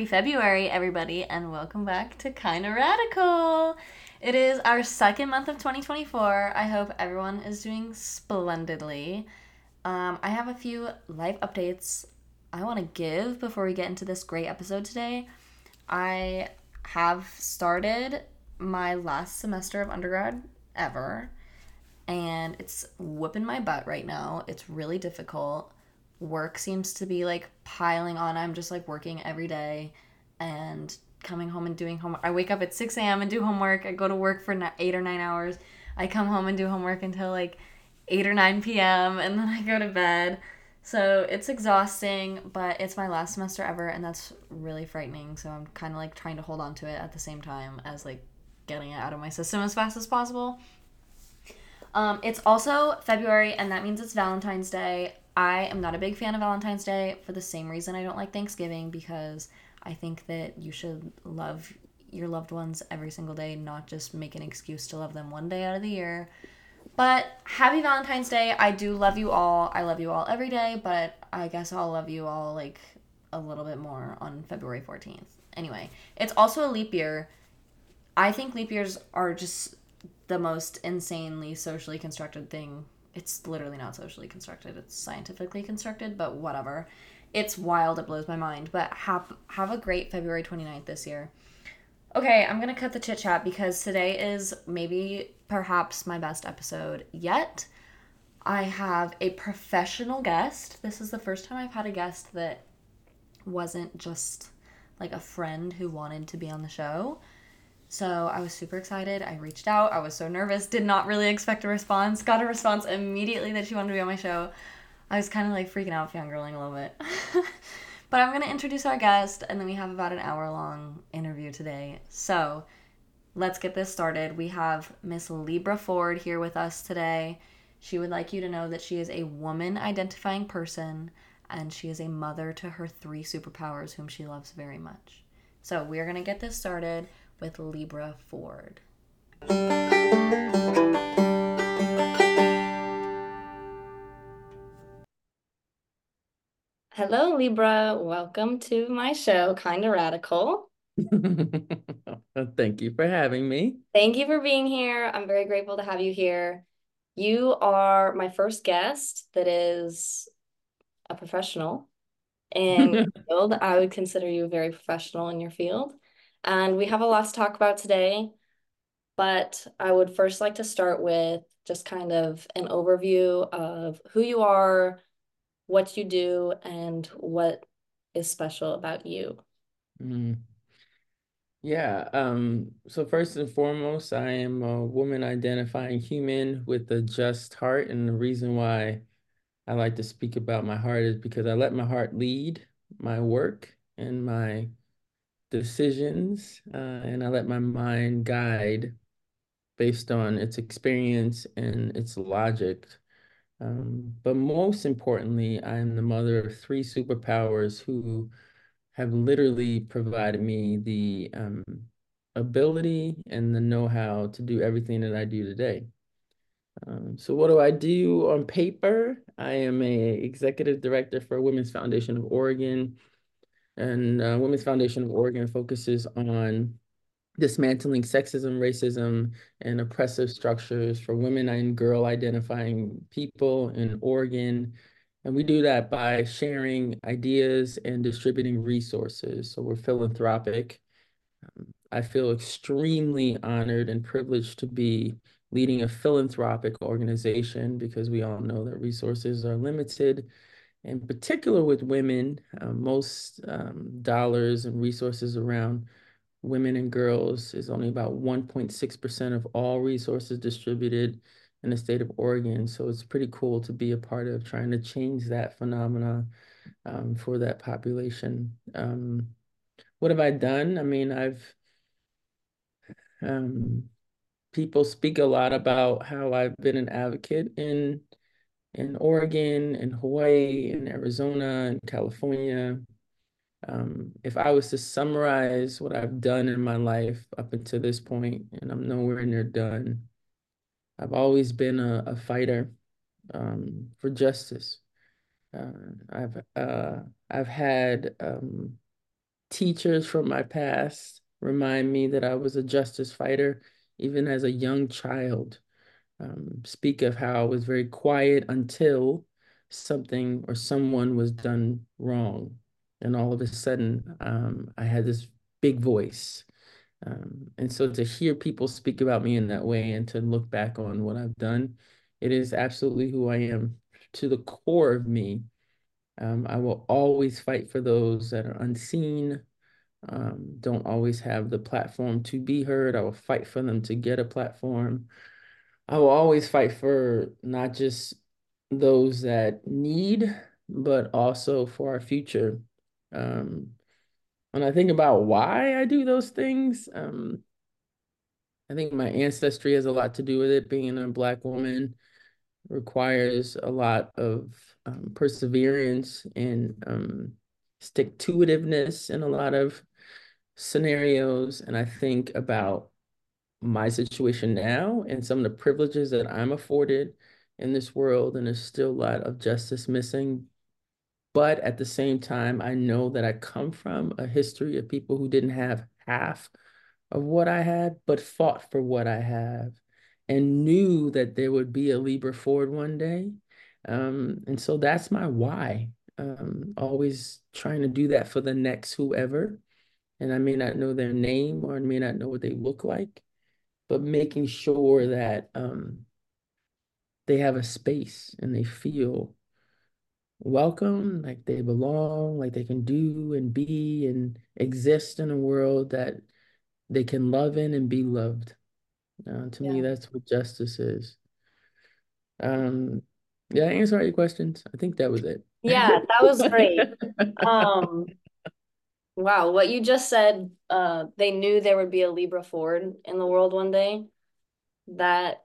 Happy February, everybody, and welcome back to Kinda Radical. It is our second month of 2024. I hope everyone is doing splendidly. Um, I have a few life updates I want to give before we get into this great episode today. I have started my last semester of undergrad ever, and it's whipping my butt right now. It's really difficult work seems to be like piling on. I'm just like working every day and coming home and doing homework. I wake up at 6 a.m. and do homework. I go to work for eight or nine hours. I come home and do homework until like 8 or 9 p.m. and then I go to bed. So it's exhausting, but it's my last semester ever, and that's really frightening. So I'm kind of like trying to hold on to it at the same time as like getting it out of my system as fast as possible. Um, it's also February, and that means it's Valentine's Day. I am not a big fan of Valentine's Day for the same reason I don't like Thanksgiving because I think that you should love your loved ones every single day, not just make an excuse to love them one day out of the year. But happy Valentine's Day. I do love you all. I love you all every day, but I guess I'll love you all like a little bit more on February 14th. Anyway, it's also a leap year. I think leap years are just the most insanely socially constructed thing it's literally not socially constructed it's scientifically constructed but whatever. It's wild it blows my mind but have have a great february 29th this year. Okay i'm gonna cut the chit chat because today is maybe perhaps my best episode yet. I have a professional guest. This is the first time i've had a guest that wasn't just like a friend who wanted to be on the show so I was super excited. I reached out. I was so nervous. Did not really expect a response. Got a response immediately that she wanted to be on my show. I was kind of like freaking out, fangirling a little bit. but I'm going to introduce our guest, and then we have about an hour long interview today. So let's get this started. We have Miss Libra Forde here with us today. She would like you to know that she is a woman identifying person and she is a mother to her three superpowers, whom she loves very much. So we are going to get this started with Libra Forde. Hello, Libra. Welcome to my show, Kinda Radical. Thank you for having me. Thank you for being here. I'm very grateful to have you here. You are my first guest that is a professional in field. I would consider you a very professional in your field. And we have a lot to talk about today, but I would first like to start with just kind of an overview of who you are, what you do, and what is special about you. Mm. Yeah, um, so first and foremost, I am a woman identifying human with a just heart. And the reason why I like to speak about my heart is because I let my heart lead my work and my decisions uh, and I let my mind guide based on its experience and its logic. Um, but most importantly, I'm the mother of three superpowers who have literally provided me the um, ability and the know-how to do everything that I do today. Um, so what do I do on paper? I am a executive director for Women's Foundation of Oregon, and uh, Women's Foundation of Oregon focuses on dismantling sexism, racism, and oppressive structures for women and girl identifying people in Oregon. And we do that by sharing ideas and distributing resources. So we're philanthropic. Um, I feel extremely honored and privileged to be leading a philanthropic organization because we all know that resources are limited in particular with women, uh, most um, dollars and resources around women and girls is only about 1.6% of all resources distributed in the state of Oregon. So it's pretty cool to be a part of trying to change that phenomena um, for that population. Um, what have I done? I mean, I've um, people speak a lot about how I've been an advocate in in Oregon, in Hawaii, in Arizona, in California. Um, if I was to summarize what I've done in my life up until this point, and I'm nowhere near done, I've always been a, a fighter um, for justice. Uh, I've uh, I've had um, teachers from my past remind me that I was a justice fighter, even as a young child. Um, speak of how I was very quiet until something or someone was done wrong. And all of a sudden, um, I had this big voice. Um, and so to hear people speak about me in that way and to look back on what I've done, it is absolutely who I am to the core of me. Um, I will always fight for those that are unseen, um, don't always have the platform to be heard. I will fight for them to get a platform. I will always fight for not just those that need, but also for our future. Um, when I think about why I do those things, um, I think my ancestry has a lot to do with it. Being a Black woman requires a lot of um, perseverance and um, stick to itiveness in a lot of scenarios. And I think about my situation now and some of the privileges that I'm afforded in this world. And there's still a lot of justice missing. But at the same time, I know that I come from a history of people who didn't have half of what I had, but fought for what I have and knew that there would be a Libra Forde one day. Um, and so that's my why. Um, always trying to do that for the next whoever. And I may not know their name or I may not know what they look like, but making sure that um, they have a space and they feel welcome, like they belong, like they can do and be and exist in a world that they can love in and be loved. Uh, to Yeah. me, that's what justice is. Um, yeah, answer all your questions. I think that was it. Yeah, that was great. Um, wow, what you just said, uh, they knew there would be a Libra Forde in the world one day. That,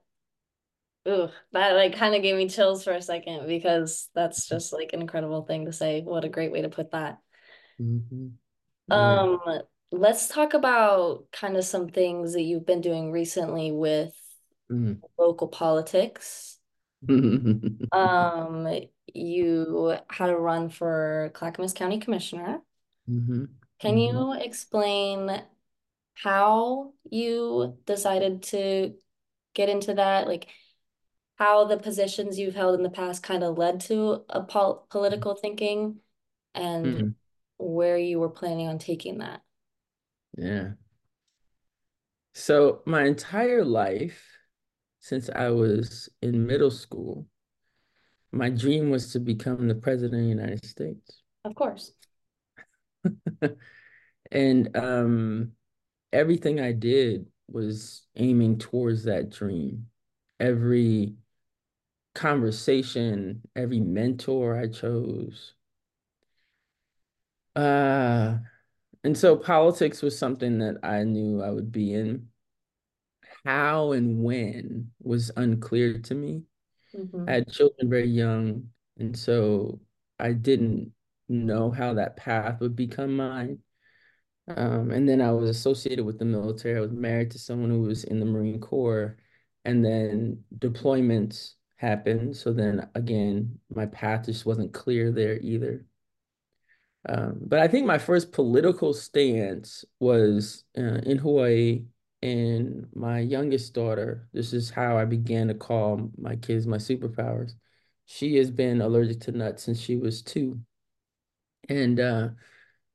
ooh, that like kind of gave me chills for a second because that's just like an incredible thing to say. What a great way to put that. Mhm. Yeah. Um, let's talk about kind of some things that you've been doing recently with Mm. local politics. Um, you had a run for Clackamas County Commissioner. Mhm. Can Mhm. you explain how you decided to get into that? Like how the positions you've held in the past kind of led to a pol political thinking and Mm. where you were planning on taking that? Yeah. So my entire life, since I was in middle school, my dream was to become the president of the United States. Of course. And um, everything I did was aiming towards that dream. Every conversation, every mentor I chose. Uh, and so politics was something that I knew I would be in. How and when was unclear to me. I hmm had children very young, and so I didn't know how that path would become mine. Um, and then I was associated with the military. I was married to someone who was in the Marine Corps, and then deployments happened. So then again, my path just wasn't clear there either. Um, but I think my first political stance was uh, in Hawaii, and my youngest daughter, this is how I began to call my kids my superpowers. She has been allergic to nuts since she was two. And uh,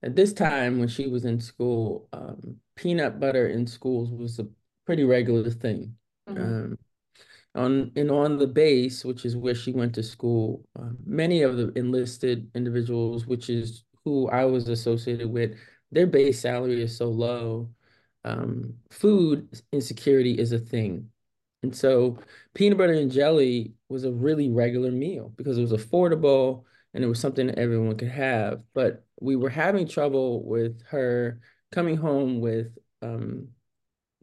at this time, when she was in school, um, peanut butter in schools was a pretty regular thing. hmm Um, on and on the base, which is where she went to school, uh, many of the enlisted individuals, which is who I was associated with, their base salary is so low. Um, food insecurity is a thing. And so peanut butter and jelly was a really regular meal because it was affordable and it was something that everyone could have. But we were having trouble with her coming home with um,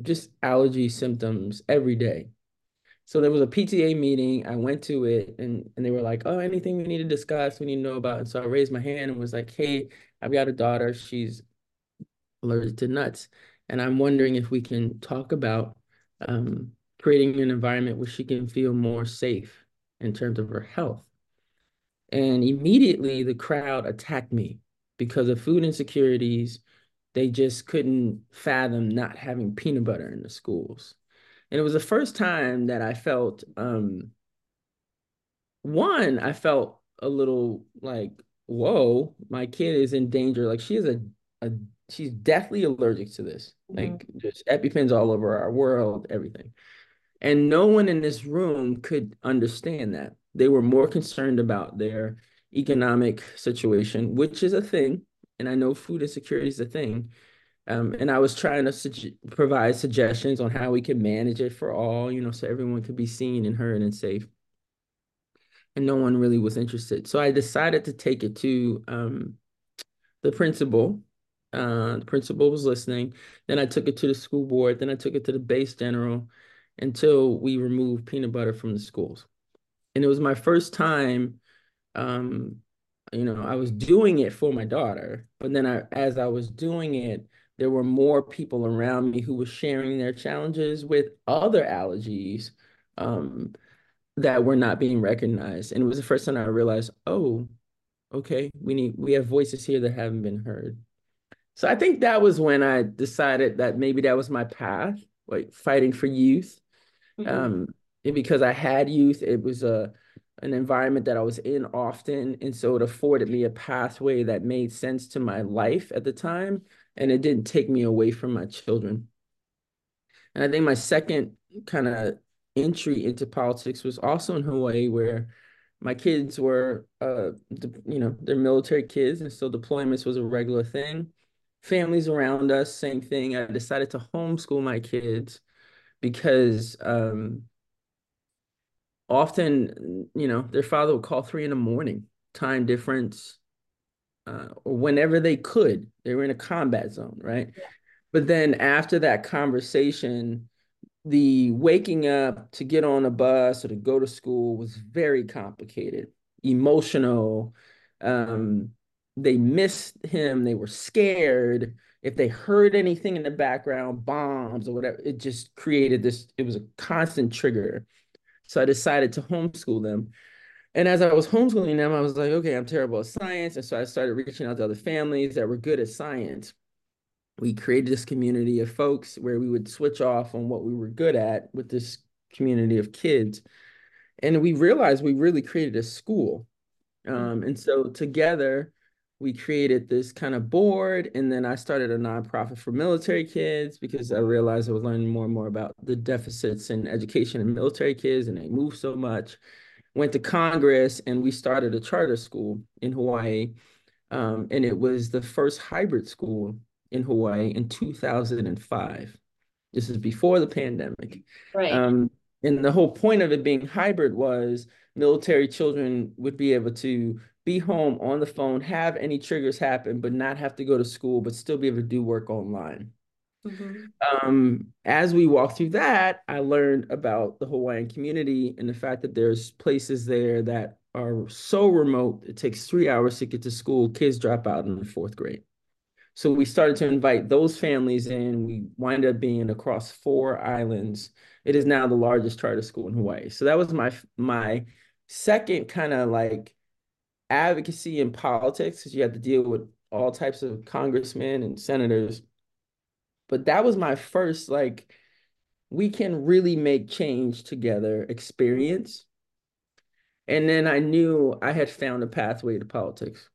just allergy symptoms every day. So there was a PTA meeting. I went to it and, and they were like, oh, anything we need to discuss, we need to know about. And so I raised my hand and was like, hey, I've got a daughter. She's allergic to nuts. And I'm wondering if we can talk about um, creating an environment where she can feel more safe in terms of her health. And immediately the crowd attacked me because of food insecurities, they just couldn't fathom not having peanut butter in the schools. And it was the first time that I felt um one, I felt a little like, whoa, my kid is in danger. Like she is a, a she's deathly allergic to this. Mm-hmm. Like just EpiPens all over our world, everything. And no one in this room could understand that. They were more concerned about their economic situation, which is a thing. And I know food insecurity is a thing. Um, and I was trying to su- provide suggestions on how we can manage it for all, you know, so everyone could be seen and heard and safe. And no one really was interested. So I decided to take it to um, the principal. Uh, the principal was listening. Then I took it to the school board. Then I took it to the base general until we removed peanut butter from the schools. And it was my first time um, you know, I was doing it for my daughter, but then I, as I was doing it, there were more people around me who were sharing their challenges with other allergies um, that were not being recognized. And it was the first time I realized, oh, okay, we need we have voices here that haven't been heard. So I think that was when I decided that maybe that was my path, like fighting for youth. Mm-hmm. Um, and because I had youth, it was a an environment that I was in often. And so it afforded me a pathway that made sense to my life at the time. And it didn't take me away from my children. And I think my second kind of entry into politics was also in Hawaii, where my kids were, uh, you know, they're military kids. And so deployments was a regular thing. Families around us, same thing. I decided to homeschool my kids because um, often, you know, their father would call three in the morning, time difference, uh, or whenever they could. They were in a combat zone, right? Yeah. But then after that conversation, the waking up to get on a bus or to go to school was very complicated, emotional. Um, they missed him. They were scared. If they heard anything in the background, bombs or whatever, it just created this. It was a constant trigger so I decided to homeschool them. And as I was homeschooling them, I was like, okay, I'm terrible at science. And so I started reaching out to other families that were good at science. We created this community of folks where we would switch off on what we were good at with this community of kids. And we realized we really created a school. Um, and so together, we created this kind of board and then i started a nonprofit for military kids because i realized i was learning more and more about the deficits in education in military kids and they move so much. Went to congress and we started a charter school in hawaii um, and it was the first hybrid school in hawaii in 2005 this is before the pandemic. Right. Um, and the whole point of it being hybrid was military children would be able to be home on the phone, have any triggers happen, but not have to go to school, but still be able to do work online. Mm-hmm. Um, as we walk through that, I learned about the Hawaiian community and the fact that there's places there that are so remote, it takes three hours to get to school. Kids drop out in the fourth grade. So we started to invite those families in. We wind up being across four islands. It is now the largest charter school in Hawaii. So that was my my second kind of like advocacy in politics because you had to deal with all types of congressmen and senators. But that was my first, like, we can really make change together experience. And then I knew I had found a pathway to politics.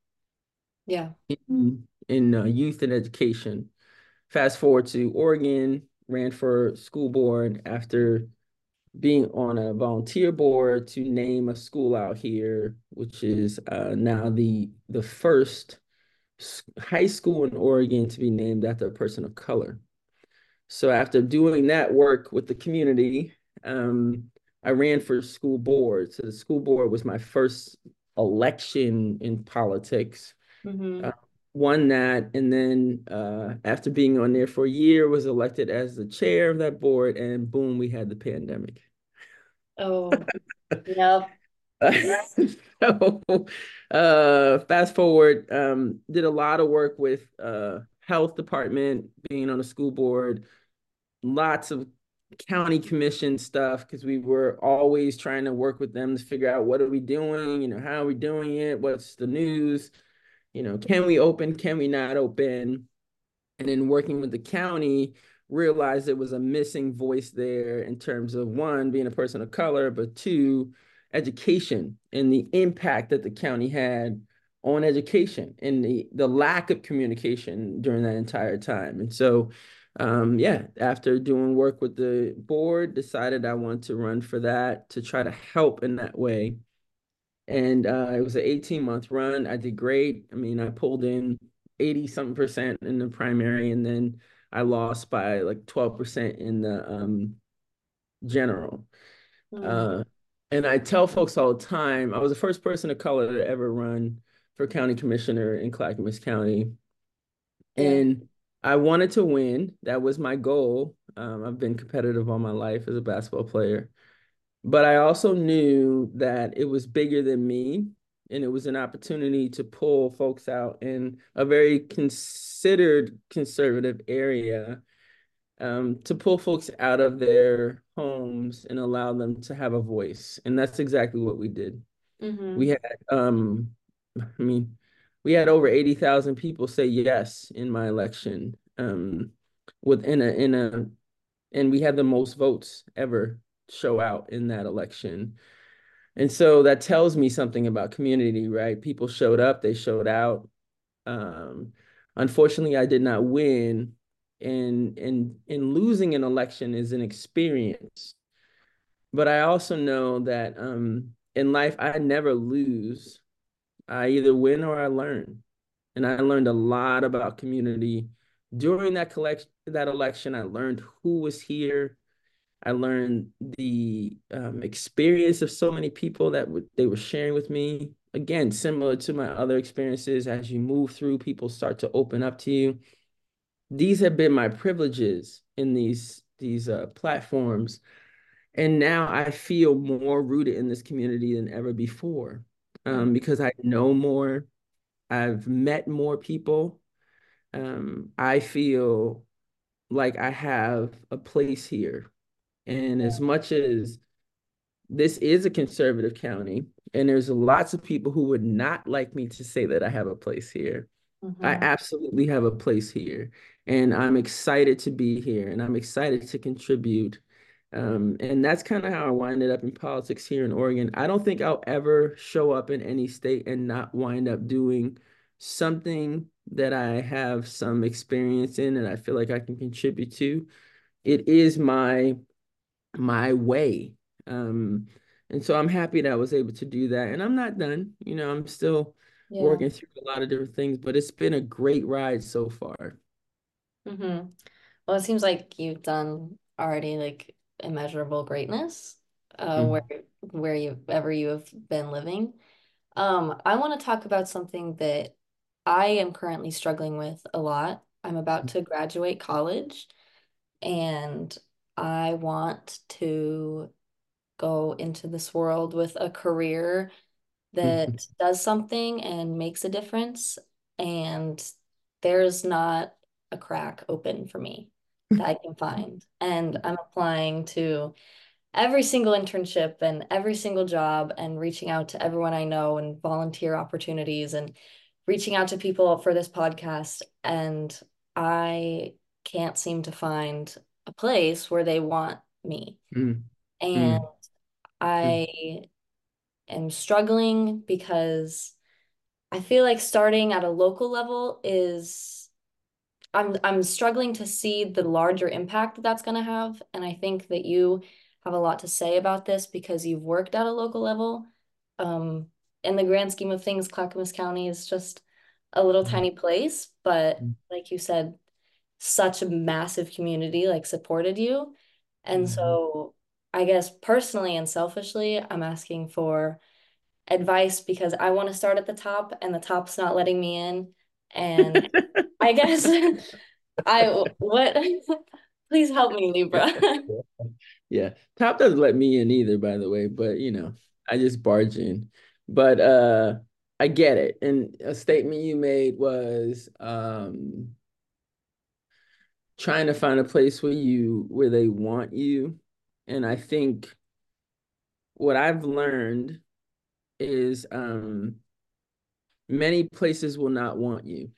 Yeah. In, in uh, youth and education. Fast forward to Oregon, ran for school board after being on a volunteer board to name a school out here, which is uh, now the the first high school in Oregon to be named after a person of color. So after doing that work with the community, um, I ran for school board. So the school board was my first election in politics. Mm-hmm. Uh, won that, and then uh, after being on there for a year, was elected as the chair of that board, and boom, we had the pandemic. Oh, yep. so, uh, fast forward, um, did a lot of work with uh, health department, being on the school board, lots of county commission stuff because we were always trying to work with them to figure out what are we doing, you know, how are we doing it, what's the news, you know, can we open, can we not open? and then working with the county, realized there was a missing voice there in terms of one, being a person of color, but two, education and the impact that the county had on education and the, the lack of communication during that entire time. And so, um, yeah, after doing work with the board, decided I want to run for that to try to help in that way. And uh, it was an 18 month run. I did great. I mean, I pulled in 80 something percent in the primary and then I lost by like 12% in the um, general. Mm-hmm. Uh, and I tell folks all the time, I was the first person of color to ever run for county commissioner in Clackamas County. And I wanted to win. That was my goal. Um, I've been competitive all my life as a basketball player. But I also knew that it was bigger than me and it was an opportunity to pull folks out in a very considered conservative area um, to pull folks out of their homes and allow them to have a voice. And that's exactly what we did. Mm-hmm. we had um i mean we had over 80,000 people say yes in my election um within a in a and we had the most votes ever show out in that election and so that tells me something about community, right? People showed up, they showed out. Um, unfortunately, I did not win. And, and, and losing an election is an experience. But I also know that um, in life, I never lose. I either win or I learn. And I learned a lot about community during that collection, that election. I learned who was here, I learned the um, experience of so many people that w- they were sharing with me. Again, similar to my other experiences, as you move through, people start to open up to you. These have been my privileges in these these uh, platforms, and now I feel more rooted in this community than ever before um, mm. because I know more. I've met more people. Um, I feel like I have a place here and as much as this is a conservative county, and there's lots of people who would not like me to say that I have a place here. Mm-hmm. I absolutely have a place here. And I'm excited to be here and I'm excited to contribute. Um, and that's kind of how I winded up in politics here in Oregon. I don't think I'll ever show up in any state and not wind up doing something that I have some experience in and I feel like I can contribute to. It is my my way. Um, and so I'm happy that I was able to do that. And I'm not done. You know, I'm still yeah. working through a lot of different things, but it's been a great ride so far. Mm-hmm. Well, it seems like you've done already like immeasurable greatness uh, mm-hmm. where where you ever you have been living. Um, I want to talk about something that I am currently struggling with a lot. I'm about to graduate college, and I want to go into this world with a career that mm-hmm. does something and makes a difference. And there's not a crack open for me that I can find. And I'm applying to every single internship and every single job and reaching out to everyone I know and volunteer opportunities and reaching out to people for this podcast. And I can't seem to find a place where they want me. Mm. And mm. I mm. am struggling because I feel like starting at a local level is I'm I'm struggling to see the larger impact that that's going to have and I think that you have a lot to say about this because you've worked at a local level. Um, in the grand scheme of things, Clackamas County is just a little mm. tiny place, but mm. like you said, such a massive community like supported you. And mm-hmm. so I guess personally and selfishly, I'm asking for advice because I want to start at the top and the top's not letting me in. And I guess I what please help me, Libra. yeah. Top doesn't let me in either, by the way, but you know, I just barge in. But uh I get it. And a statement you made was um trying to find a place where you where they want you and i think what i've learned is um many places will not want you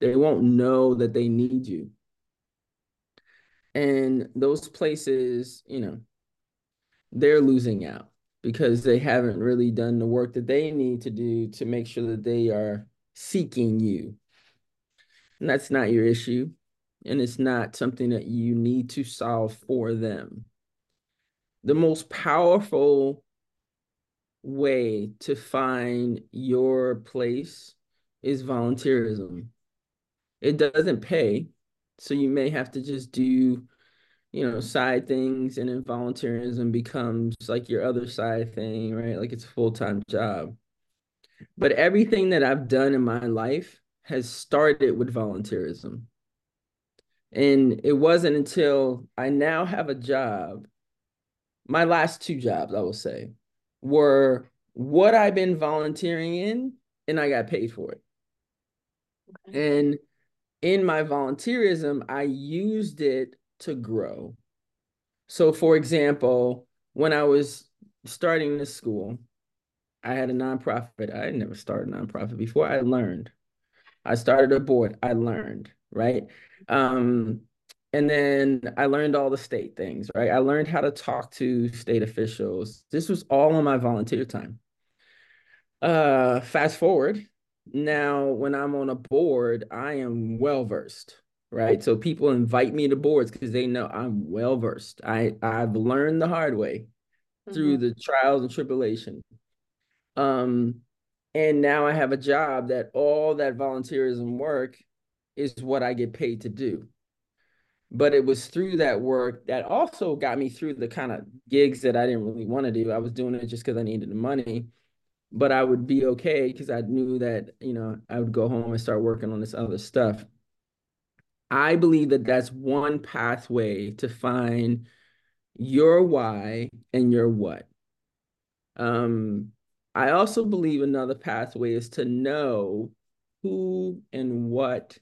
They won't know that they need you. And those places, you know, they're losing out because they haven't really done the work that they need to do to make sure that they are seeking you. And that's not your issue. And it's not something that you need to solve for them. The most powerful way to find your place is volunteerism. It doesn't pay. So you may have to just do, you know, side things and then volunteerism becomes like your other side thing, right? Like it's a full-time job. But everything that I've done in my life has started with volunteerism. And it wasn't until I now have a job, my last two jobs, I will say, were what I've been volunteering in, and I got paid for it. Okay. And in my volunteerism, I used it to grow. So, for example, when I was starting this school, I had a nonprofit. I had never started a nonprofit before. I learned. I started a board. I learned, right? Um, and then I learned all the state things, right? I learned how to talk to state officials. This was all on my volunteer time. Uh, fast forward, now when I'm on a board, I am well versed, right? So people invite me to boards because they know I'm well versed. I I've learned the hard way mm-hmm. through the trials and tribulation. Um, and now I have a job that all that volunteerism work is what I get paid to do. But it was through that work that also got me through the kind of gigs that I didn't really want to do. I was doing it just because I needed the money, but I would be okay because I knew that, you know, I would go home and start working on this other stuff. I believe that that's one pathway to find your why and your what. Um, I also believe another pathway is to know who and what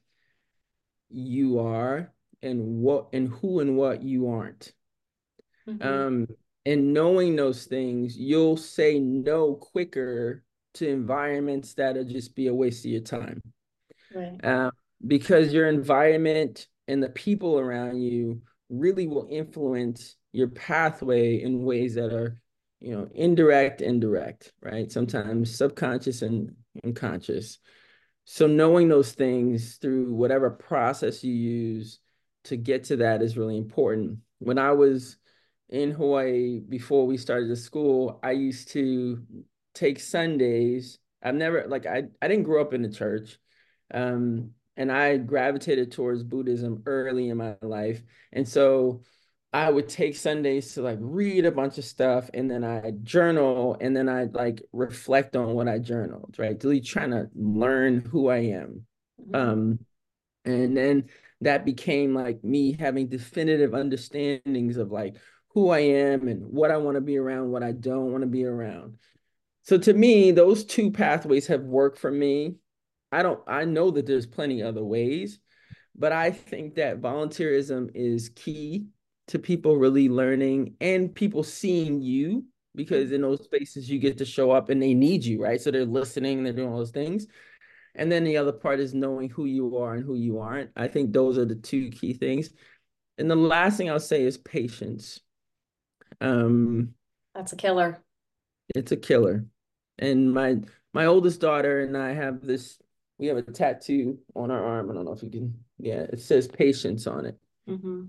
you are and what and who and what you aren't. Mm-hmm. Um, and knowing those things, you'll say no quicker to environments that'll just be a waste of your time. Right. Um, because your environment and the people around you really will influence your pathway in ways that are you know, indirect, indirect, right? Sometimes subconscious and unconscious. So knowing those things through whatever process you use to get to that is really important. When I was in Hawaii before we started the school, I used to take Sundays. I've never like I I didn't grow up in the church. Um and I gravitated towards Buddhism early in my life. And so I would take Sundays to like read a bunch of stuff and then I journal and then I like reflect on what I journaled, right? Really trying to learn who I am. Mm-hmm. Um, and then that became like me having definitive understandings of like who I am and what I want to be around, what I don't want to be around. So to me, those two pathways have worked for me. I don't, I know that there's plenty other ways, but I think that volunteerism is key to people really learning and people seeing you because in those spaces you get to show up and they need you, right? So they're listening, and they're doing all those things. And then the other part is knowing who you are and who you aren't. I think those are the two key things. And the last thing I'll say is patience. Um that's a killer. It's a killer. And my my oldest daughter and I have this we have a tattoo on our arm. I don't know if you can yeah, it says patience on it. Mm-hmm.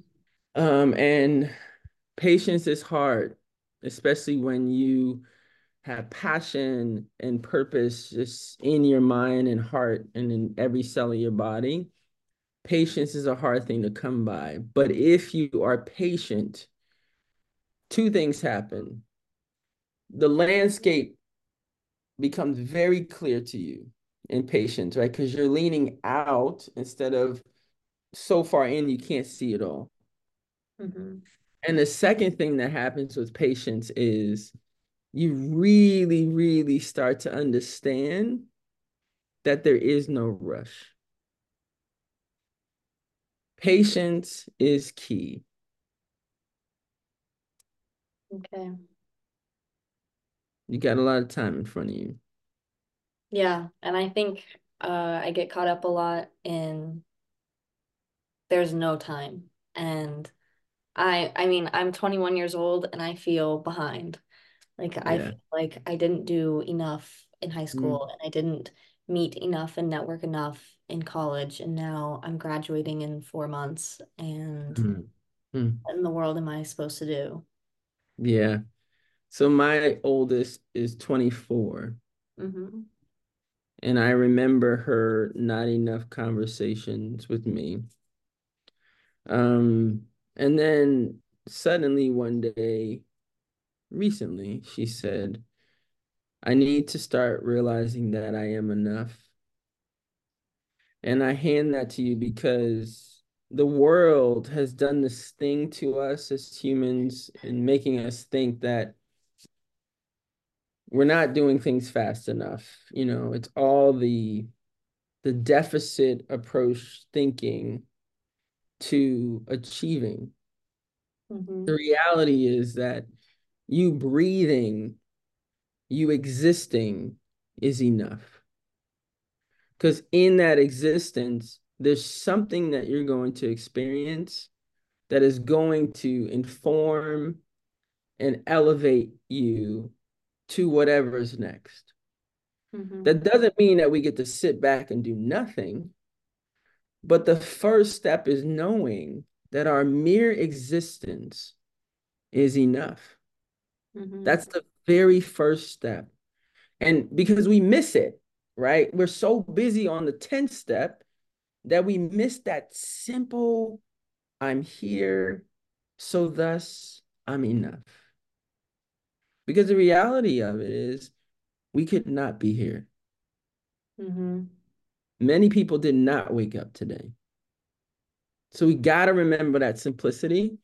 Um, and patience is hard, especially when you have passion and purpose just in your mind and heart and in every cell of your body. Patience is a hard thing to come by. But if you are patient, two things happen. The landscape becomes very clear to you in patience, right? Because you're leaning out instead of so far in you can't see it all. Mm-hmm. And the second thing that happens with patience is you really, really start to understand that there is no rush. Patience is key. Okay. You got a lot of time in front of you. Yeah. And I think uh, I get caught up a lot in there's no time. And I I mean, I'm 21 years old and I feel behind. Like I feel like I didn't do enough in high Mm, school and I didn't meet enough and network enough in college and now I'm graduating in four months and mm, mm. what in the world am I supposed to do? Yeah. So my oldest is 24, Mm-hmm. and I remember her not enough conversations with me. Um, and then suddenly one day, recently, she said, I need to start realizing that I am enough. And I hand that to you because the world has done this thing to us as humans in making us think that we're not doing things fast enough. You know, it's all the the deficit approach thinking to achieving. Mm-hmm. The reality is that you breathing, you existing is enough. Because in that existence, there's something that you're going to experience that is going to inform and elevate you to whatever's next. Mm-hmm. That doesn't mean that we get to sit back and do nothing. But the first step is knowing that our mere existence is enough. Mm-hmm. That's the very first step. And because we miss it, right? We're so busy on the 10th step that we miss that simple I'm here, so thus I'm enough. Because the reality of it is, we could not be here. Mm-hmm. Many people did not wake up today. So we got to remember that simplicity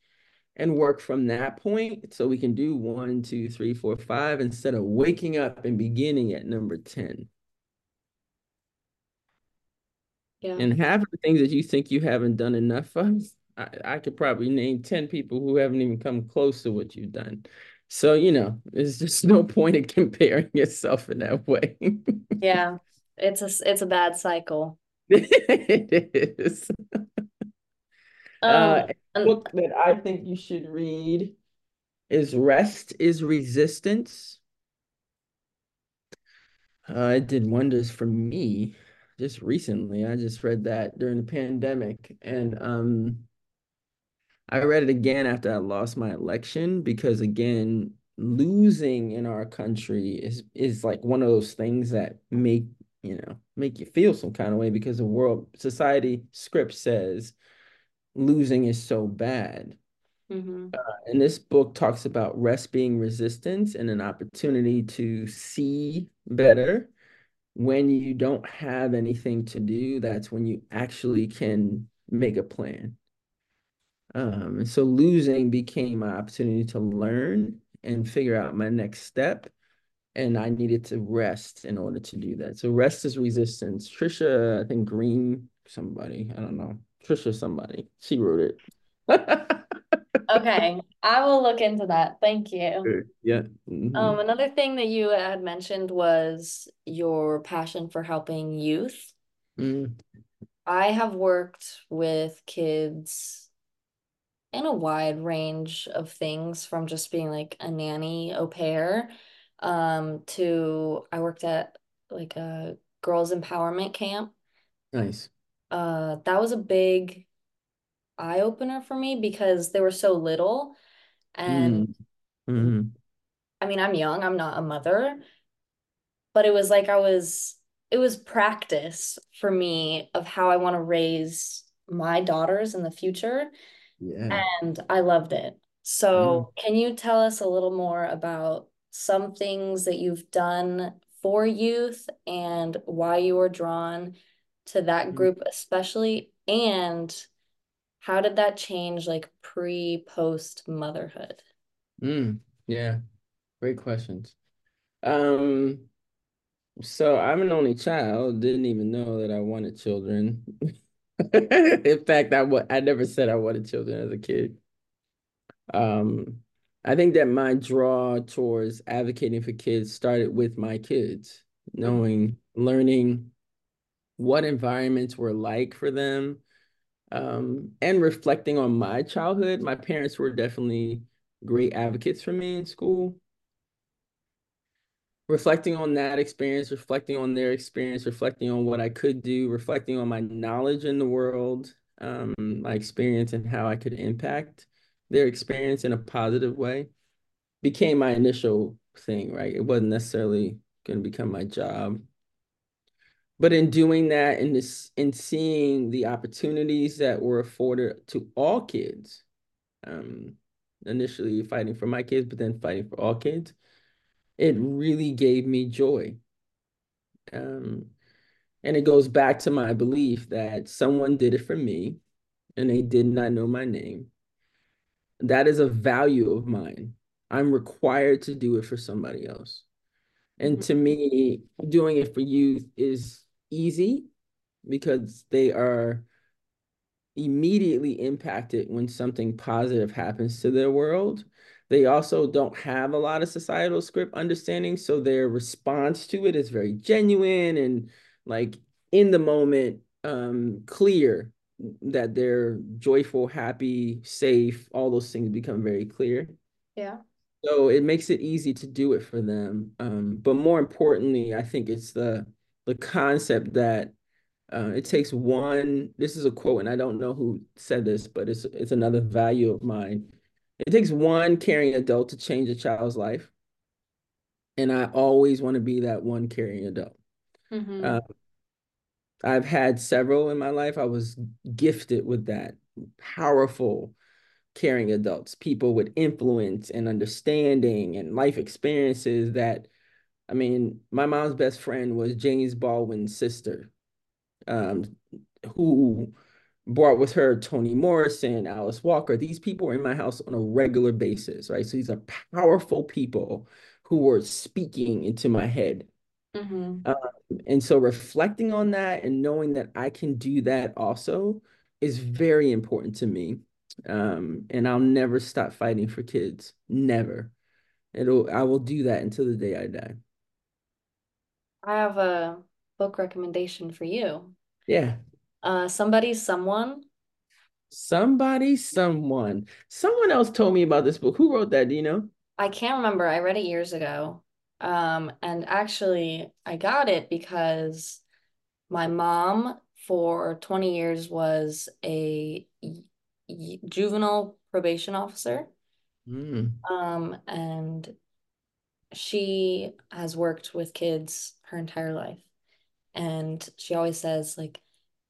and work from that point so we can do one, two, three, four, five instead of waking up and beginning at number 10. Yeah. And half of the things that you think you haven't done enough of, I, I could probably name 10 people who haven't even come close to what you've done. So, you know, there's just no point in comparing yourself in that way. Yeah. It's a it's a bad cycle. it is. Uh, Um, a book that I think you should read is Rest is Resistance. Uh, it did wonders for me just recently. I just read that during the pandemic, and um, I read it again after I lost my election because again, losing in our country is is like one of those things that make you know make you feel some kind of way because the world society script says losing is so bad. mm-hmm. And this book talks about rest being resistance and an opportunity to see better when you don't have anything to do. That's when you actually can make a plan. Um, and so losing became my opportunity to learn and figure out my next step. And I needed to rest in order to do that. So rest is resistance. Trisha, I think Green, somebody, I don't know. Trisha, somebody, she wrote it. Okay, I will look into that. Thank you. Yeah. Um, Mhm. another thing that you had mentioned was your passion for helping youth. Mm, I have worked with kids in a wide range of things from just being like a nanny au pair um to I worked at like a girls empowerment camp. nice. Uh that was a big eye opener for me because they were so little and Mm, mm, I mean I'm young, I'm not a mother, but it was like I was it was practice for me of how I want to raise my daughters in the future yeah. and I loved it. Mm. So, can you tell us a little more about some things that you've done for youth and why you were drawn to that Mm, group especially and how did that change like pre post motherhood? mm, yeah. Great questions. Um, so I'm an only child, didn't even know that I wanted children. In fact, I I never said I wanted children as a kid. Um, I think that my draw towards advocating for kids started with my kids, knowing, learning what environments were like for them, um, and reflecting on my childhood. My parents were definitely great advocates for me in school. Reflecting on that experience, reflecting on their experience, reflecting on what I could do, reflecting on my knowledge in the world, um, my experience and how I could impact their experience in a positive way became my initial thing, right? It wasn't necessarily going to become my job. But in doing that and this in seeing the opportunities that were afforded to all kids, um, initially fighting for my kids, but then fighting for all kids, it really gave me joy. Um, and it goes back to my belief that someone did it for me and they did not know my name. That is a value of mine. I'm required to do it for somebody else. And mm-hmm. to me, doing it for youth is easy because they are immediately impacted when something positive happens to their world. They also don't have a lot of societal script understanding, so their response to it is very genuine and like in the moment, um, clear that they're joyful, happy, safe, all those things become very clear. Yeah. So it makes it easy to do it for them. Um, but more importantly, I think it's the the concept that uh, it takes one. This is a quote, and I don't know who said this, but it's it's another value of mine. It takes one caring adult to change a child's life, and I always want to be that one caring adult. Mm-hmm. Uh, I've had several in my life. I was gifted with that powerful, caring adults, people with influence and understanding and life experiences that I mean, my mom's best friend was James Baldwin's sister, um, who brought with her Toni Morrison, Alice Walker. These people were in my house on a regular basis, right? So these are powerful people who were speaking into my head. Mm-hmm. Um, and so reflecting on that and knowing that I can do that also is very important to me. Um, and I'll never stop fighting for kids. Never. It'll I will do that until the day I die. I have a book recommendation for you. Yeah. Uh, Somebody, Someone. Somebody, Someone. Someone else told me about this book. Who wrote that? Do you know? I can't remember. I read it years ago. Um, and actually, I got it because my mom for 20 years was a juvenile probation officer. Mm. Um, and she has worked with kids her entire life. And she always says, like,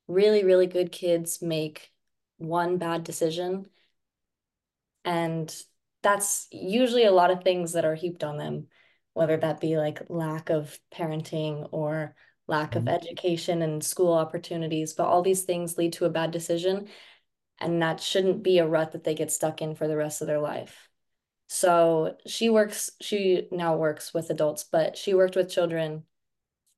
really, really good kids make one bad decision. And that's usually a lot of things that are heaped on them, whether that be like lack of parenting or lack of mm-hmm. education and school opportunities. But all these things lead to a bad decision. And that shouldn't be a rut that they get stuck in for the rest of their life. So she works, she now works with adults, but she worked with children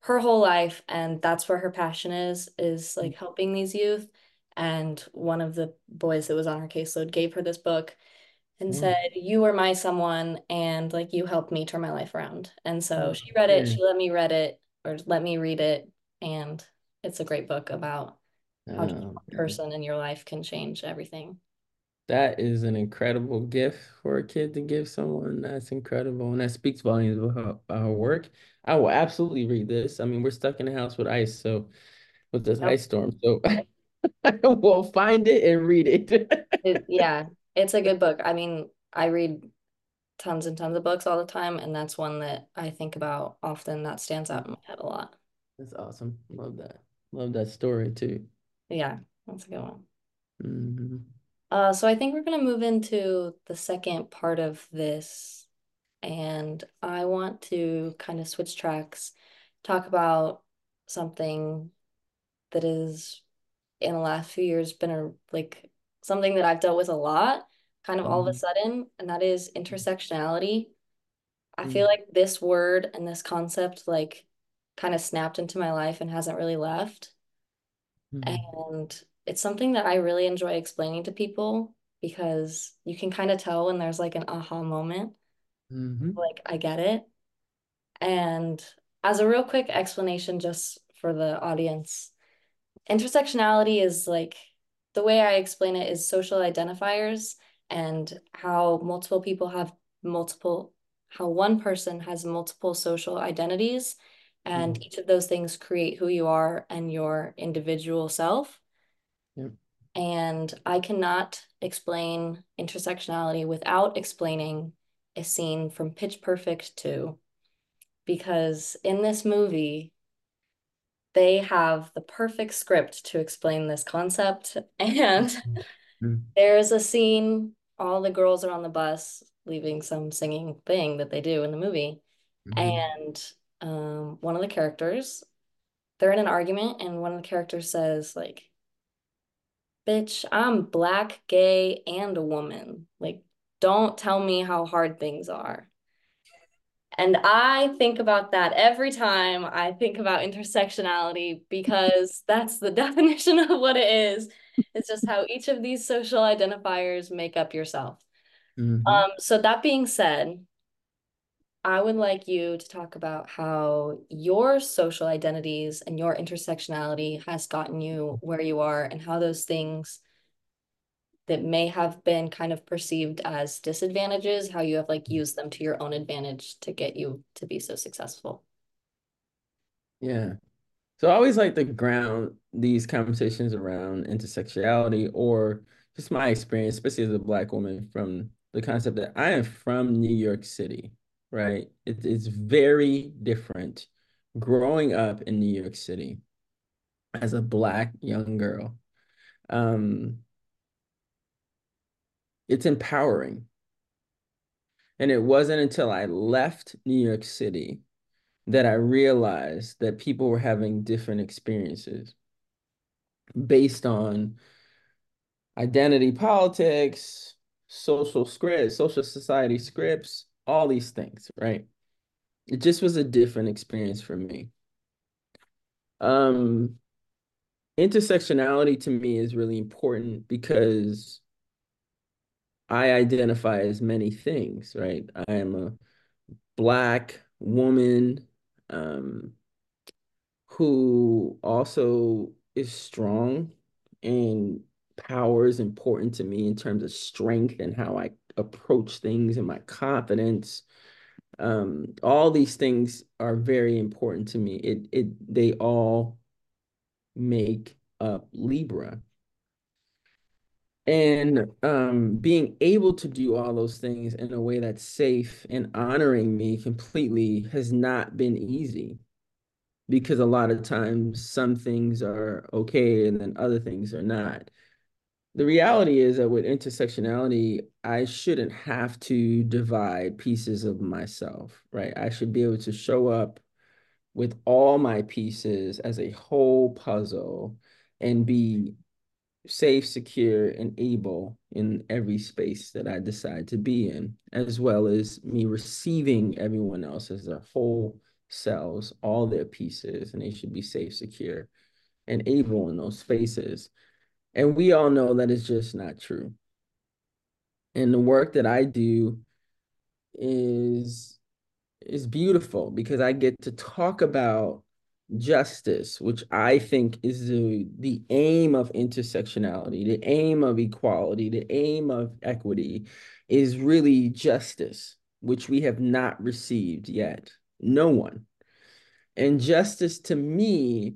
her whole life. And that's where her passion is, is like mm-hmm. helping these youth. And one of the boys that was on her caseload gave her this book and mm. said, You were my someone, and like you helped me turn my life around. And so mm. she read it, she let me read it or let me read it. And it's a great book about how oh, one person in your life can change everything that is an incredible gift for a kid to give someone. That's incredible. And that speaks volumes about her, about her work. I will absolutely read this. I mean, we're stuck in the house with ice, so with this ice storm. So I will find it and read it. it. Yeah, it's a good book. I mean, I read tons and tons of books all the time, and that's one that I think about often that stands out in my head a lot. That's awesome. Love that. Love that story too. Yeah, that's a good one. Mm-hmm. Uh, so I think we're going to move into the second part of this. And I want to kind of switch tracks, talk about something that is in the last few years been a like something that I've dealt with a lot, kind of all of a mm-hmm. sudden, and that is intersectionality. I feel mm. like this word and this concept like kind of snapped into my life and hasn't really left. Mm-hmm. And it's something that I really enjoy explaining to people because you can kind of tell when there's like an aha moment. Mm-hmm. Like, I get it. And as a real quick explanation, just for the audience, intersectionality is like the way I explain it is social identifiers and how multiple people have multiple, how one person has multiple social identities, and mm-hmm. each of those things create who you are and your individual self. Yep. And I cannot explain intersectionality without explaining a scene from Pitch Perfect 2. Because in this movie, they have the perfect script to explain this concept. And mm-hmm. there's a scene, all the girls are on the bus leaving some singing thing that they do in the movie. Mm-hmm. And um, one of the characters, they're in an argument, and one of the characters says, like, bitch, I'm black, gay, and a woman. Like, don't tell me how hard things are. And I think about that every time I think about intersectionality because that's the definition of what it is. It's just how each of these social identifiers make up yourself. Mm-hmm. Um, so that being said, I would like you to talk about how your social identities and your intersectionality has gotten you where you are and how those things that may have been kind of perceived as disadvantages, how you have like used them to your own advantage to get you to be so successful. Yeah. So I always like to ground these conversations around intersectionality or just my experience, especially as a black woman, from the concept that I am from New York City, right? It, it's very different growing up in New York City as a black young girl. Um, it's empowering. And it wasn't until I left New York City that I realized that people were having different experiences based on identity politics, social scripts, social society scripts, all these things, right? It just was a different experience for me. Um, intersectionality to me is really important because I identify as many things, right? I am a black woman um, who also is strong and power is important to me in terms of strength and how I approach things and my confidence. Um, all these things are very important to me. It it they all make up Libra and um, being able to do all those things in a way that's safe and honoring me completely has not been easy. Because a lot of times some things are okay and then other things are not. The reality is that with intersectionality i shouldn't have to divide pieces of myself right? I should be able to show up with all my pieces as a whole puzzle and be safe, secure, and able in every space that I decide to be in, as well as me receiving everyone else as their whole selves, all their pieces, and they should be safe, secure, and able in those spaces. And we all know that is just not true. And the work that I do is is beautiful because I get to talk about justice, which I think is the, the aim of intersectionality, the aim of equality, the aim of equity, is really justice, which we have not received yet. No one. And justice to me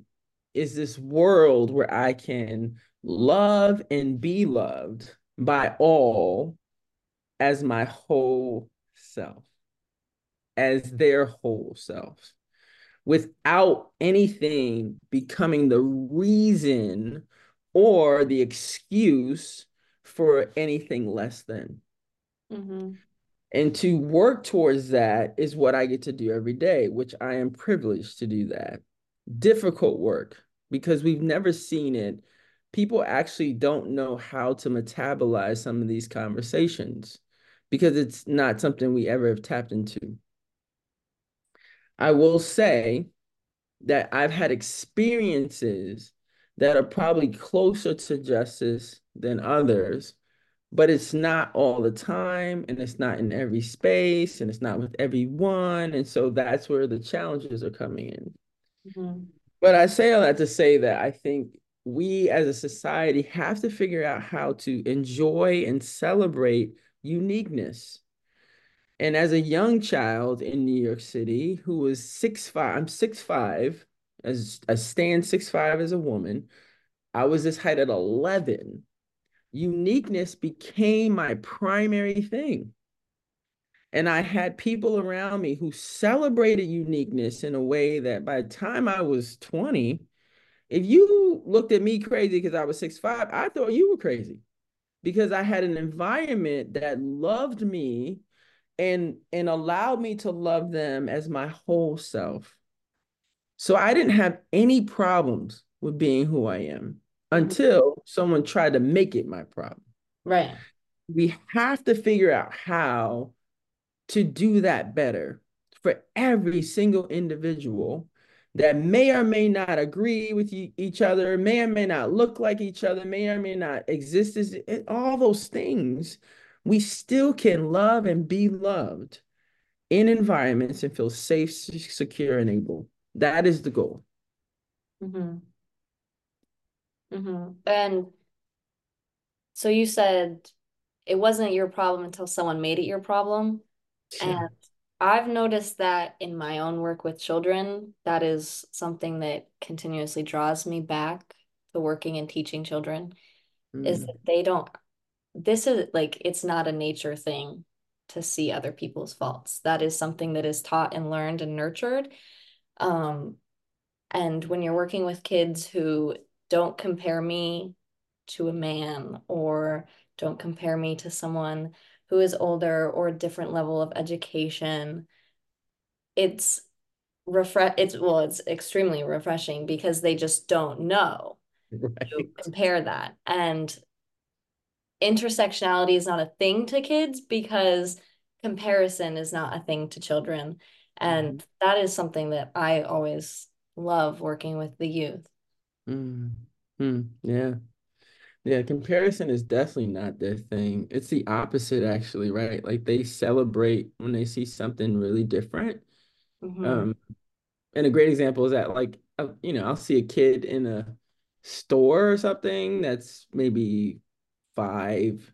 is this world where I can love and be loved by all as my whole self, as their whole self without anything becoming the reason or the excuse for anything less than. Mm-hmm. And to work towards that is what I get to do every day, which I am privileged to do that. Difficult work because we've never seen it. People actually don't know how to metabolize some of these conversations because it's not something we ever have tapped into. I will say that I've had experiences that are probably closer to justice than others, but it's not all the time and it's not in every space and it's not with everyone. And so that's where the challenges are coming in. Mm-hmm. But I say all that to say that I think we as a society have to figure out how to enjoy and celebrate uniqueness. And as a young child in New York City who was six five, I'm six five, as I stand six five as a woman. I was this height at 11. Uniqueness became my primary thing. And I had people around me who celebrated uniqueness in a way that by the time I was 20, if you looked at me crazy because I was six five, I thought you were crazy because I had an environment that loved me and and allowed me to love them as my whole self. So I didn't have any problems with being who I am until someone tried to make it my problem. Right. We have to figure out how to do that better for every single individual that may or may not agree with each other, may or may not look like each other, may or may not exist as all those things. We still can love and be loved in environments and feel safe, secure, and able. That is the goal. Mm-hmm. Mm-hmm. And so you said it wasn't your problem until someone made it your problem. And I've noticed that in my own work with children, that is something that continuously draws me back to working and teaching children mm. is that they don't this is like it's not a nature thing to see other people's faults. That is something that is taught and learned and nurtured. Um, and when you're working with kids who don't compare me to a man or don't compare me to someone who is older or a different level of education it's refresh it's well it's extremely refreshing because they just don't know right. to compare that and intersectionality is not a thing to kids because comparison is not a thing to children and mm-hmm. that is something that i always love working with the youth mm. Mm. yeah yeah, comparison is definitely not their thing. It's the opposite, actually, right? Like they celebrate when they see something really different. Mm-hmm. Um, and a great example is that, like, uh, you know, I'll see a kid in a store or something that's maybe five,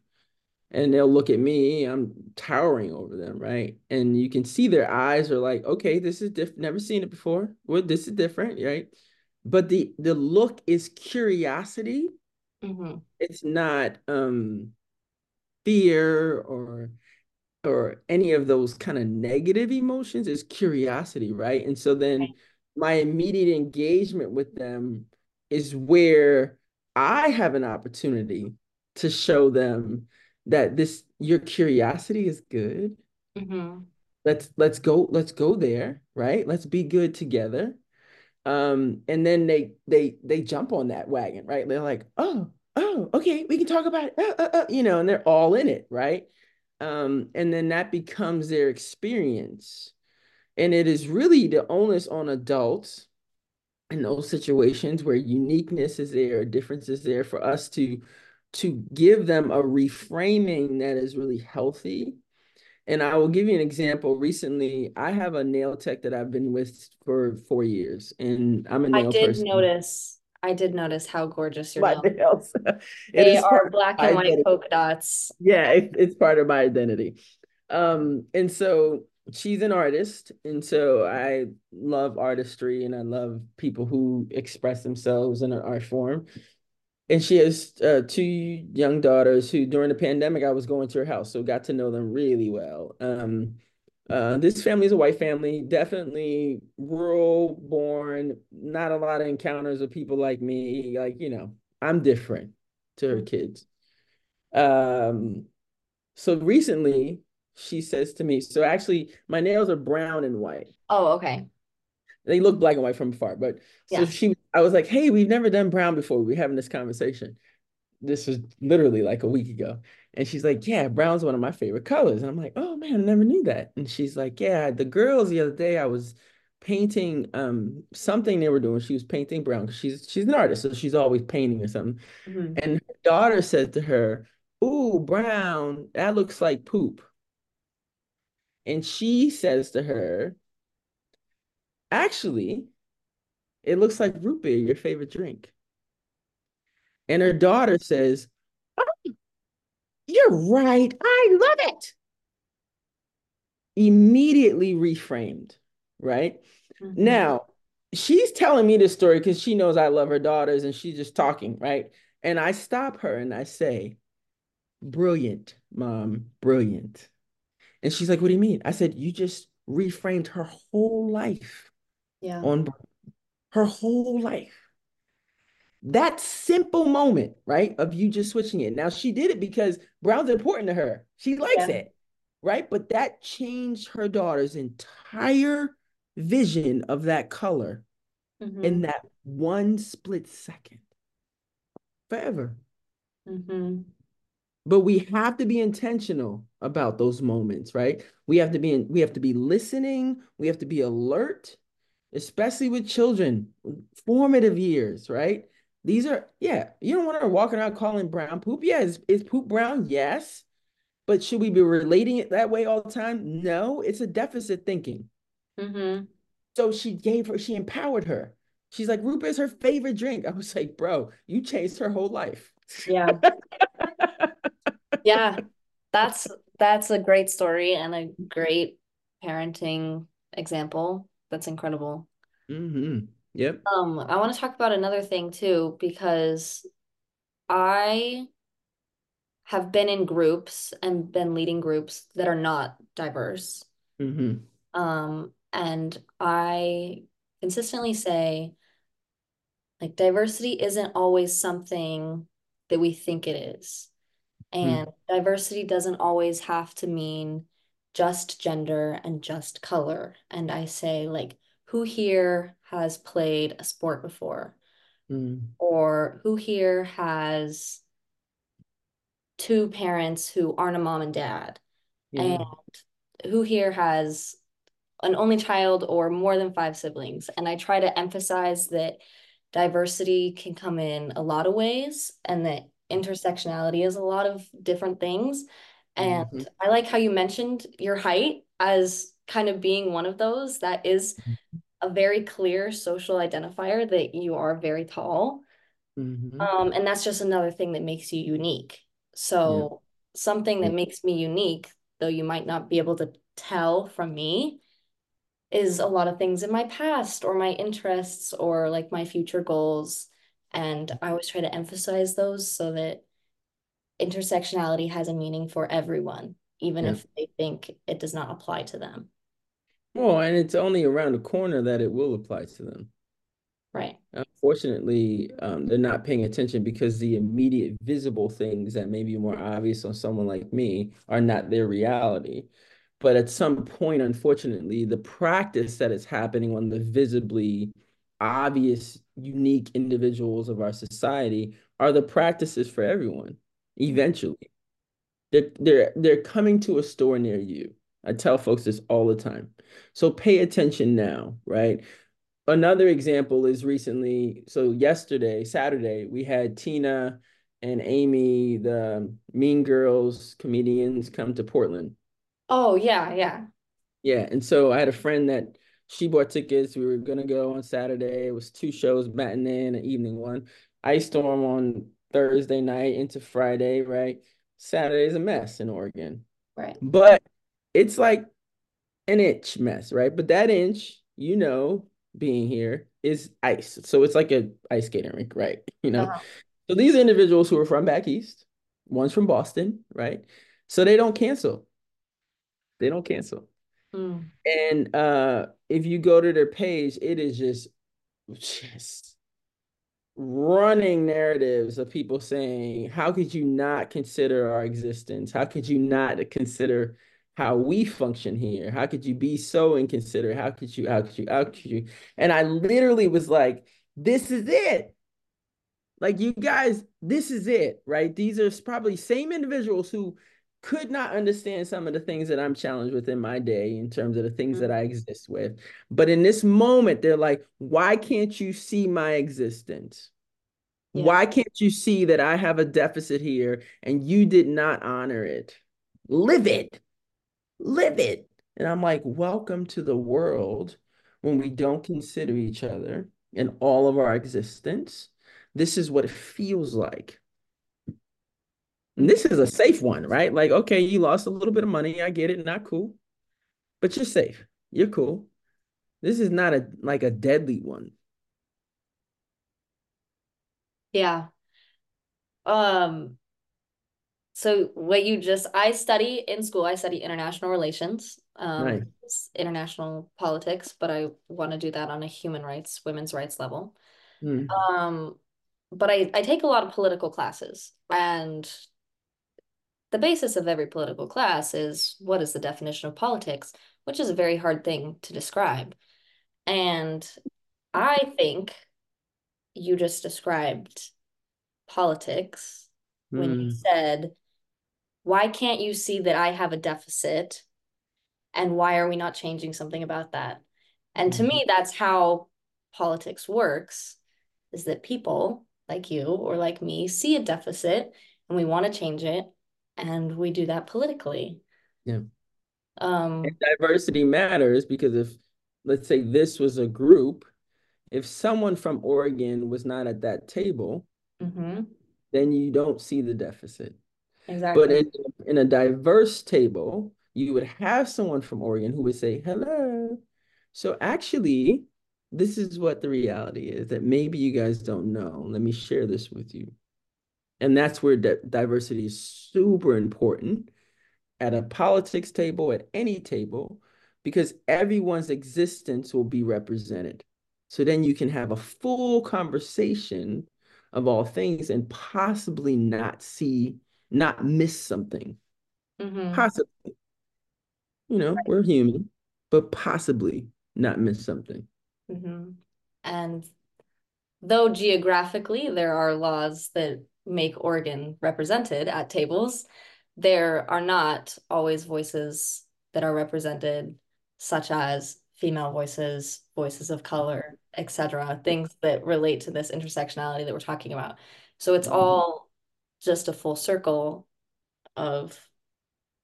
and they'll look at me. I'm towering over them, right? And you can see their eyes are like, okay, this is different. Never seen it before. Well, this is different, right? But the the look is curiosity Mm-hmm. It's not um, fear or or any of those kind of negative emotions. It's curiosity, right? And so then my immediate engagement with them is where I have an opportunity to show them that this your curiosity is good. Mm-hmm. Let's let's go let's go there, right? Let's be good together um and then they they they jump on that wagon right they're like oh oh okay we can talk about it uh, uh, uh, you know and they're all in it right um and then that becomes their experience and it is really the onus on adults in those situations where uniqueness is there difference is there for us to to give them a reframing that is really healthy and I will give you an example. Recently, I have a nail tech that I've been with for four years, and I'm a nail I did person. notice. I did notice how gorgeous your nails. nails. they are black and white identity. polka dots. Yeah, it, it's part of my identity. Um, and so she's an artist, and so I love artistry, and I love people who express themselves in an art form and she has uh, two young daughters who during the pandemic i was going to her house so got to know them really well um, uh, this family is a white family definitely rural born not a lot of encounters with people like me like you know i'm different to her kids um, so recently she says to me so actually my nails are brown and white oh okay they look black and white from afar. But so yeah. she, I was like, hey, we've never done brown before. We're having this conversation. This was literally like a week ago. And she's like, yeah, brown's one of my favorite colors. And I'm like, oh man, I never knew that. And she's like, yeah, the girls the other day I was painting um something they were doing. She was painting brown because she's she's an artist, so she's always painting or something. Mm-hmm. And her daughter said to her, Ooh, brown, that looks like poop. And she says to her, Actually, it looks like root beer, your favorite drink. And her daughter says, oh, You're right. I love it. Immediately reframed, right? Mm-hmm. Now, she's telling me this story because she knows I love her daughters and she's just talking, right? And I stop her and I say, Brilliant, mom, brilliant. And she's like, What do you mean? I said, You just reframed her whole life. Yeah. On her whole life. That simple moment, right, of you just switching it. Now, she did it because Brown's important to her. She likes yeah. it, right? But that changed her daughter's entire vision of that color mm-hmm. in that one split second forever. Mm-hmm. But we have to be intentional about those moments, right? We have to be in, we have to be listening, we have to be alert, especially with children, formative years, right? These are, yeah, you don't want to walk around calling brown poop. Yeah, is, is poop brown? Yes. But should we be relating it that way all the time? No, it's a deficit thinking. Mm-hmm. So she gave her, she empowered her. She's like, Root beer is her favorite drink. I was like, bro, you changed her whole life. Yeah. yeah. That's that's a great story and a great parenting example. That's incredible. Mm-hmm. Yep. Um, I want to talk about another thing too, because I have been in groups and been leading groups that are not diverse. Mm-hmm. Um, and I consistently say, like, diversity isn't always something that we think it is. Hmm. And mm. diversity doesn't always have to mean just gender and just color. And I say, like, who here has played a sport before? Mm. Or who here has two parents who aren't a mom and dad? Yeah. And who here has an only child or more than five siblings. And I try to emphasize that diversity can come in a lot of ways and that intersectionality is a lot of different things. And mm-hmm. I like how you mentioned your height as kind of being one of those. That is mm-hmm. a very clear social identifier that you are very tall. Mm-hmm. Um, and that's just another thing that makes you unique. So, yeah. something that makes me unique, though you might not be able to tell from me, is a lot of things in my past or my interests or like my future goals. And I always try to emphasize those so that intersectionality has a meaning for everyone, even yeah. if they think it does not apply to them. Well, and it's only around the corner that it will apply to them. Right. Unfortunately, um, they're not paying attention because the immediate visible things that may be more obvious on someone like me are not their reality. But at some point, unfortunately, the practice that is happening on the visibly obvious, unique individuals of our society are the practices for everyone. Eventually, they're they're they're coming to a store near you. I tell folks this all the time. So pay attention now, right? Another example is recently, so yesterday, Saturday, we had Tina and Amy, the Mean Girls comedians, come to Portland. Oh, yeah, yeah. Yeah. And so I had a friend that she bought tickets. We were gonna go on Saturday. It was two shows, matinee and an evening one. Ice storm on Thursday night into Friday, right? Saturday is a mess in Oregon. Right. But it's like an inch mess, right? But that inch, you know, being here is ice. So it's like a ice skating rink, right? You know. Uh-huh. So these individuals who are from back east, one's from Boston, right? So they don't cancel. They don't cancel. Mm. And uh, if you go to their page, it is just just running narratives of people saying, "How could you not consider our existence? How could you not consider how we function here? How could you be so inconsiderate? How could you? How could you? How could you?" And I literally was like, "This is it." Like you guys, this is it, right? These are probably same individuals who could not understand some of the things that I'm challenged with in my day in terms of the things mm-hmm. that I exist with. But in this moment, they're like, why can't you see my existence? Yeah. Why can't you see that I have a deficit here and you did not honor it? Live it. Live it. And I'm like, welcome to the world when we don't consider each other in all of our existence. this is what it feels like. And this is a safe one, right? Like, okay, you lost a little bit of money. I get it. Not cool. But you're safe. You're cool. This is not a like a deadly one. Yeah. Um, so what you just I study in school, I study international relations, um, Nice. international politics, but I want to do that on a human rights, women's rights level. Hmm. Um, but I, I take a lot of political classes, and the basis of every political class is what is the definition of politics, which is a very hard thing to describe. And I think you just described politics when you Hmm. said, why can't you see that I have a deficit? And why are we not changing something about that? And to me, that's how politics works, is that people like you or like me see a deficit and we want to change it, and we do that politically. Yeah. Um, And diversity matters because if, let's say, this was a group, if someone from Oregon was not at that table, mhm, then you don't see the deficit. But exactly. in, in a diverse table, you would have someone from Oregon who would say, hello. So actually, this is what the reality is that maybe you guys don't know. Let me share this with you. And that's where di- diversity is super important at a politics table, at any table, because everyone's existence will be represented. So then you can have a full conversation of all things and possibly not see, not miss something. Mhm. Possibly. You know, we're human, but possibly not miss something. Mhm. And though geographically there are laws that make Oregon represented at tables, there are not always voices that are represented, such as female voices, voices of color, etc., things that relate to this intersectionality that we're talking about. So it's Mhm. all just a full circle of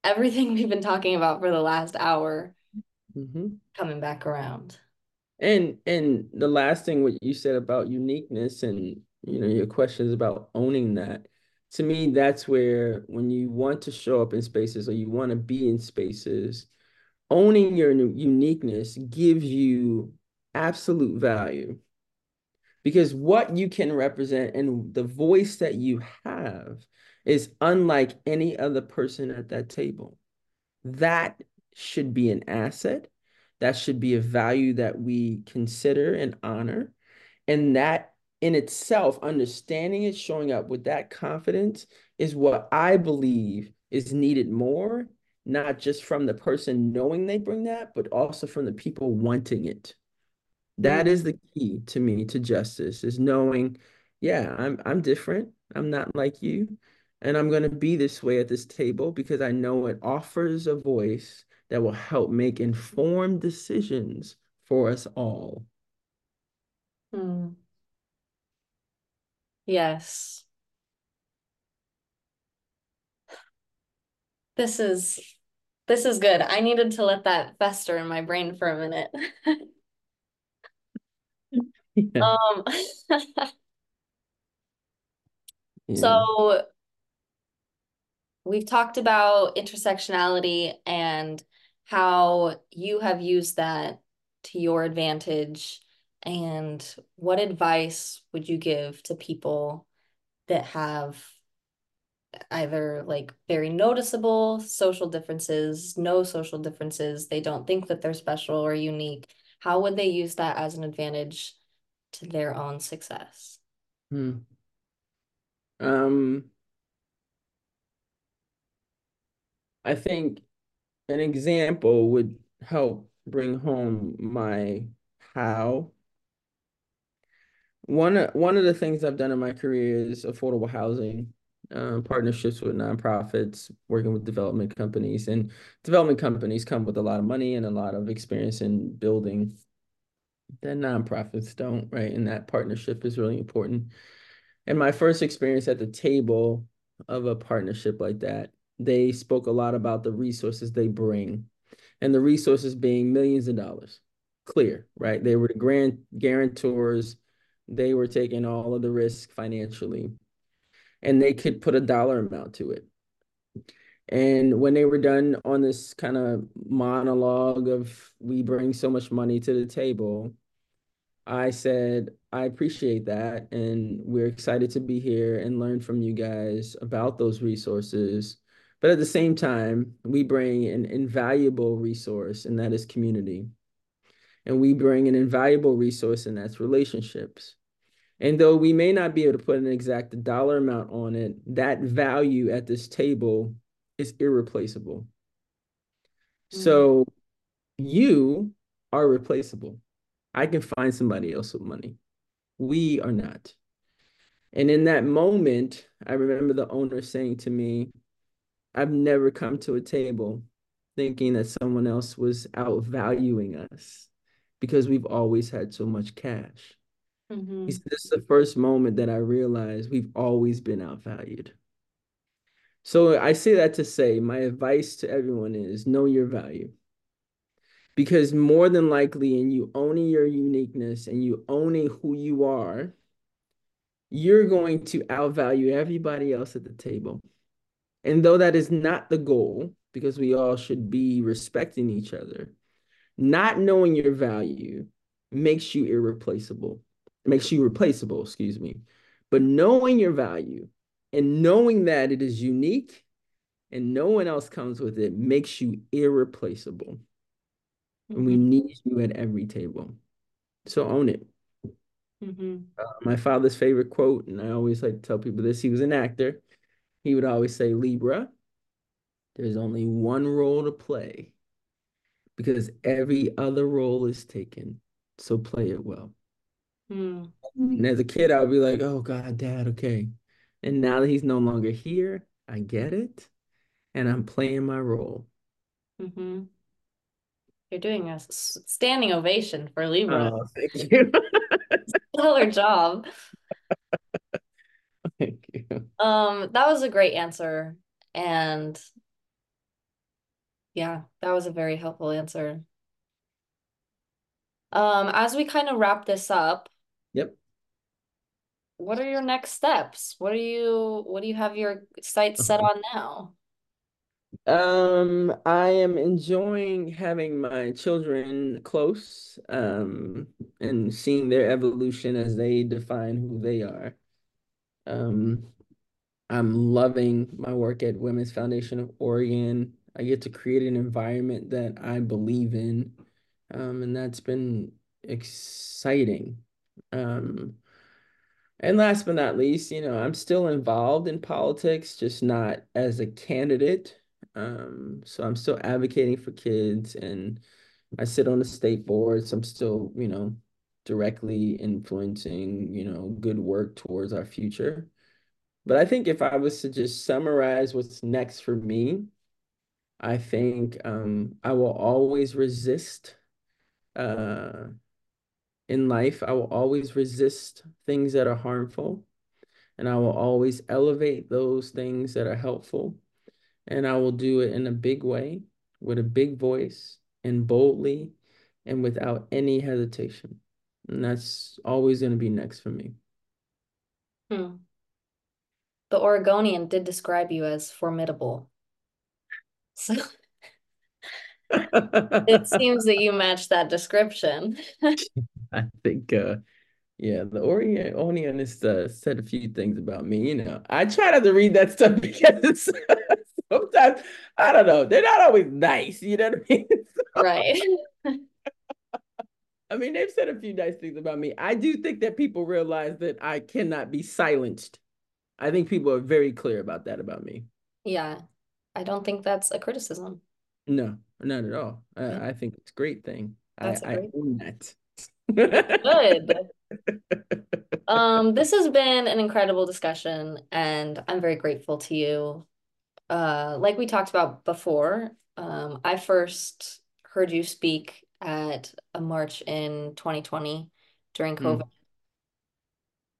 everything we've been talking about for the last hour Mhm. coming back around. And and the last thing what you said about uniqueness and you know your questions about owning that to me that's where when you want to show up in spaces or you want to be in spaces owning your uniqueness gives you absolute value. Because what you can represent and the voice that you have is unlike any other person at that table. That should be an asset. That should be a value that we consider and honor. And that in itself, understanding it, showing up with that confidence is what I believe is needed more, not just from the person knowing they bring that, but also from the people wanting it. That is the key to me to justice is knowing, yeah, I'm I'm different. I'm not like you. And I'm going to be this way at this table because I know it offers a voice that will help make informed decisions for us all. Hmm. Yes. This is this is good. I needed to let that fester in my brain for a minute. Yeah. Um, Yeah. so we've talked about intersectionality and how you have used that to your advantage. And what advice would you give to people that have either like very noticeable social differences, no social differences, they don't think that they're special or unique? How would they use that as an advantage to their own success? Hmm. Um, I think an example would help bring home my how. One one of the things I've done in my career is affordable housing, uh, partnerships with nonprofits, working with development companies, and development companies come with a lot of money and a lot of experience in building that nonprofits don't, right? And that partnership is really important. And my first experience at the table of a partnership like that, they spoke a lot about the resources they bring and the resources being millions of dollars. Clear, right? They were the grand guarantors They were taking all of the risk financially, and they could put a dollar amount to it. And when they were done on this kind of monologue of we bring so much money to the table, I said, I appreciate that. And we're excited to be here and learn from you guys about those resources. But at the same time, we bring an invaluable resource, and that is community. And we bring an invaluable resource, and that's relationships. And though we may not be able to put an exact dollar amount on it, that value at this table is irreplaceable. Mm-hmm. So you are replaceable. I can find somebody else with money. We are not. And in that moment, I remember the owner saying to me, I've never come to a table thinking that someone else was outvaluing us because we've always had so much cash. Mm-hmm. This is the first moment that I realized we've always been outvalued. So I say that to say my advice to everyone is know your value because more than likely in you owning your uniqueness and you owning who you are you're going to outvalue everybody else at the table and though that is not the goal because we all should be respecting each other not knowing your value makes you irreplaceable makes you replaceable excuse me but knowing your value and knowing that it is unique and no one else comes with it makes you irreplaceable and we mm-hmm. need you at every table. So own it. Mm-hmm. Uh, my father's favorite quote, and I always like to tell people this he was an actor. He would always say, Libra, there's only one role to play because every other role is taken. So play it well. Mm. And as a kid, I would be like, oh, God, dad, okay. And now that he's no longer here, I get it. And I'm playing my role. Mm-hmm. You're doing a standing ovation for Libra. Oh, thank you. Stellar job. Thank you. Um, that was a great answer. And yeah, that was a very helpful answer. Um, as we kind of wrap this up. Yep. What are your next steps? What are you what do you have your sights set on now? Um, I am enjoying having my children close, um, and seeing their evolution as they define who they are. Um, I'm loving my work at Women's Foundation of Oregon. I get to create an environment that I believe in, um, and that's been exciting. Um, and last but not least, you know, I'm still involved in politics, just not as a candidate. Um, so I'm still advocating for kids and I sit on the state board. So I'm still, you know, directly influencing, you know, good work towards our future. But I think if I was to just summarize what's next for me, I think um, I will always resist uh, in life. I will always resist things that are harmful, and I will always elevate those things that are helpful and I will do it in a big way, with a big voice, and boldly, and without any hesitation. And that's always going to be next for me. Hmm. The Oregonian did describe you as formidable. So it seems that you match that description. I think uh yeah, the Oregonian has uh, said a few things about me. You know, I try not to read that stuff because sometimes I don't know, they're not always nice. You know what I mean? So, right. I mean, they've said a few nice things about me. I do think that people realize that I cannot be silenced. I think people are very clear about that about me. Yeah, I don't think that's a criticism. No, not at all. Yeah. I, I, think it's a great thing. That's I, great... I own that. Good. um, this has been an incredible discussion, and I'm very grateful to you uh, like we talked about before, um, I first heard you speak at a march in 2020 during hmm. COVID. Mm.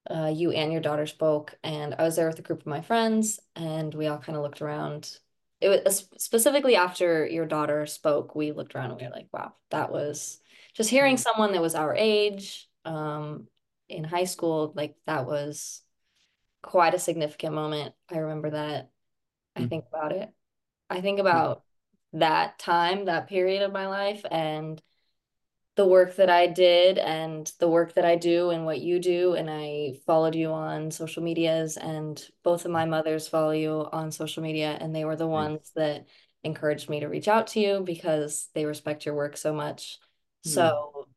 Uh, you and your daughter spoke, and I was there with a group of my friends, and we all kind of looked around. It was specifically after your daughter spoke, we looked around and we were like, wow, that was just hearing mm. someone that was our age, um, in high school, like that was quite a significant moment. I remember that. I Mm. think about it. I think Yeah. about that time, that period of my life, and the work that I did and the work that I do and what you do. And I followed you on social medias, and both of my mothers follow you on social media, and they were the Nice. ones that encouraged me to reach out to you because they respect your work so much. Mm. So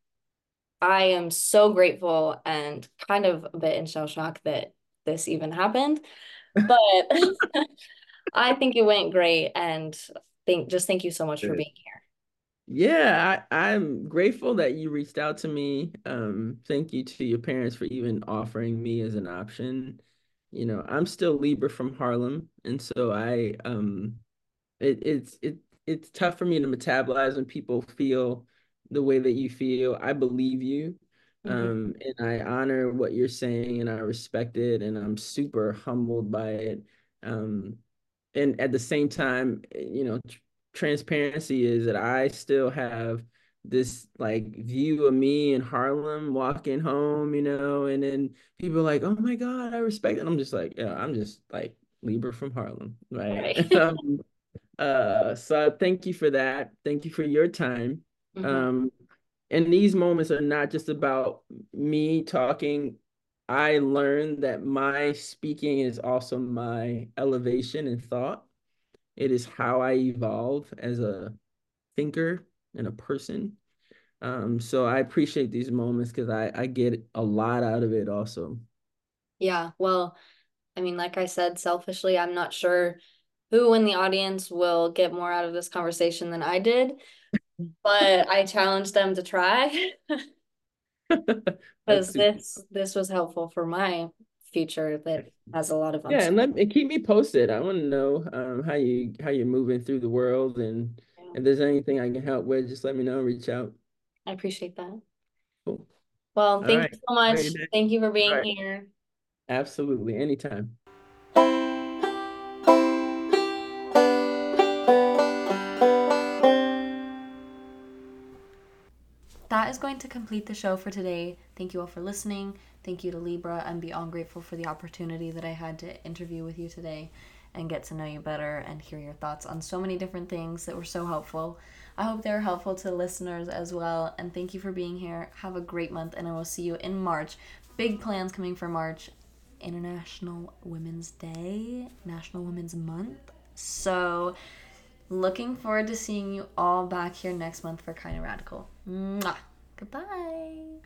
I am so grateful and kind of a bit in shell shock that this even happened. But I think it went great and think just thank you so much for being here. Yeah, I, I'm grateful that you reached out to me. Um, thank you to your parents for even offering me as an option. You know, I'm still Libra from Harlem, and so I um it it's it it's tough for me to metabolize when people feel the way that you feel. I believe you. Mhm. Um, and I honor what you're saying and I respect it and I'm super humbled by it. Um, and at the same time, you know, transparency is that I still have this like view of me in Harlem walking home, you know, and then people are like, "Oh my God, I respect it." And I'm just like, "Yeah, I'm just like Libra from Harlem, right?" Right. Um, uh, so thank you for that. Thank you for your time. Mhm. Um, and these moments are not just about me talking. I learned that my speaking is also my elevation and thought. It is how I evolve as a thinker and a person. Um, so I appreciate these moments because I, I get a lot out of it also. Yeah, well, I mean, like I said, selfishly, I'm not sure who in the audience will get more out of this conversation than I did, but I challenge them to try because this this was helpful for my future that has a lot of Yeah, and let and keep me posted. I want to know um how you how you're moving through the world and if there's anything I can help with, just let me know, reach out. I appreciate that. Cool. Well, thank right. you so much. Great. Thank you for being right. here. Absolutely. Anytime. That is going to complete the show for today. Thank you all for listening. Thank you to Libra. I'm beyond grateful for the opportunity that I had to interview with you today and get to know you better and hear your thoughts on so many different things that were so helpful. I hope they're helpful to listeners as well. And thank you for being here. Have a great month, and I will see you in March. Big plans coming for March International Women's Day, National Women's Month. So, looking forward to seeing you all back here next month for Kinda Radical. Mwah. Goodbye.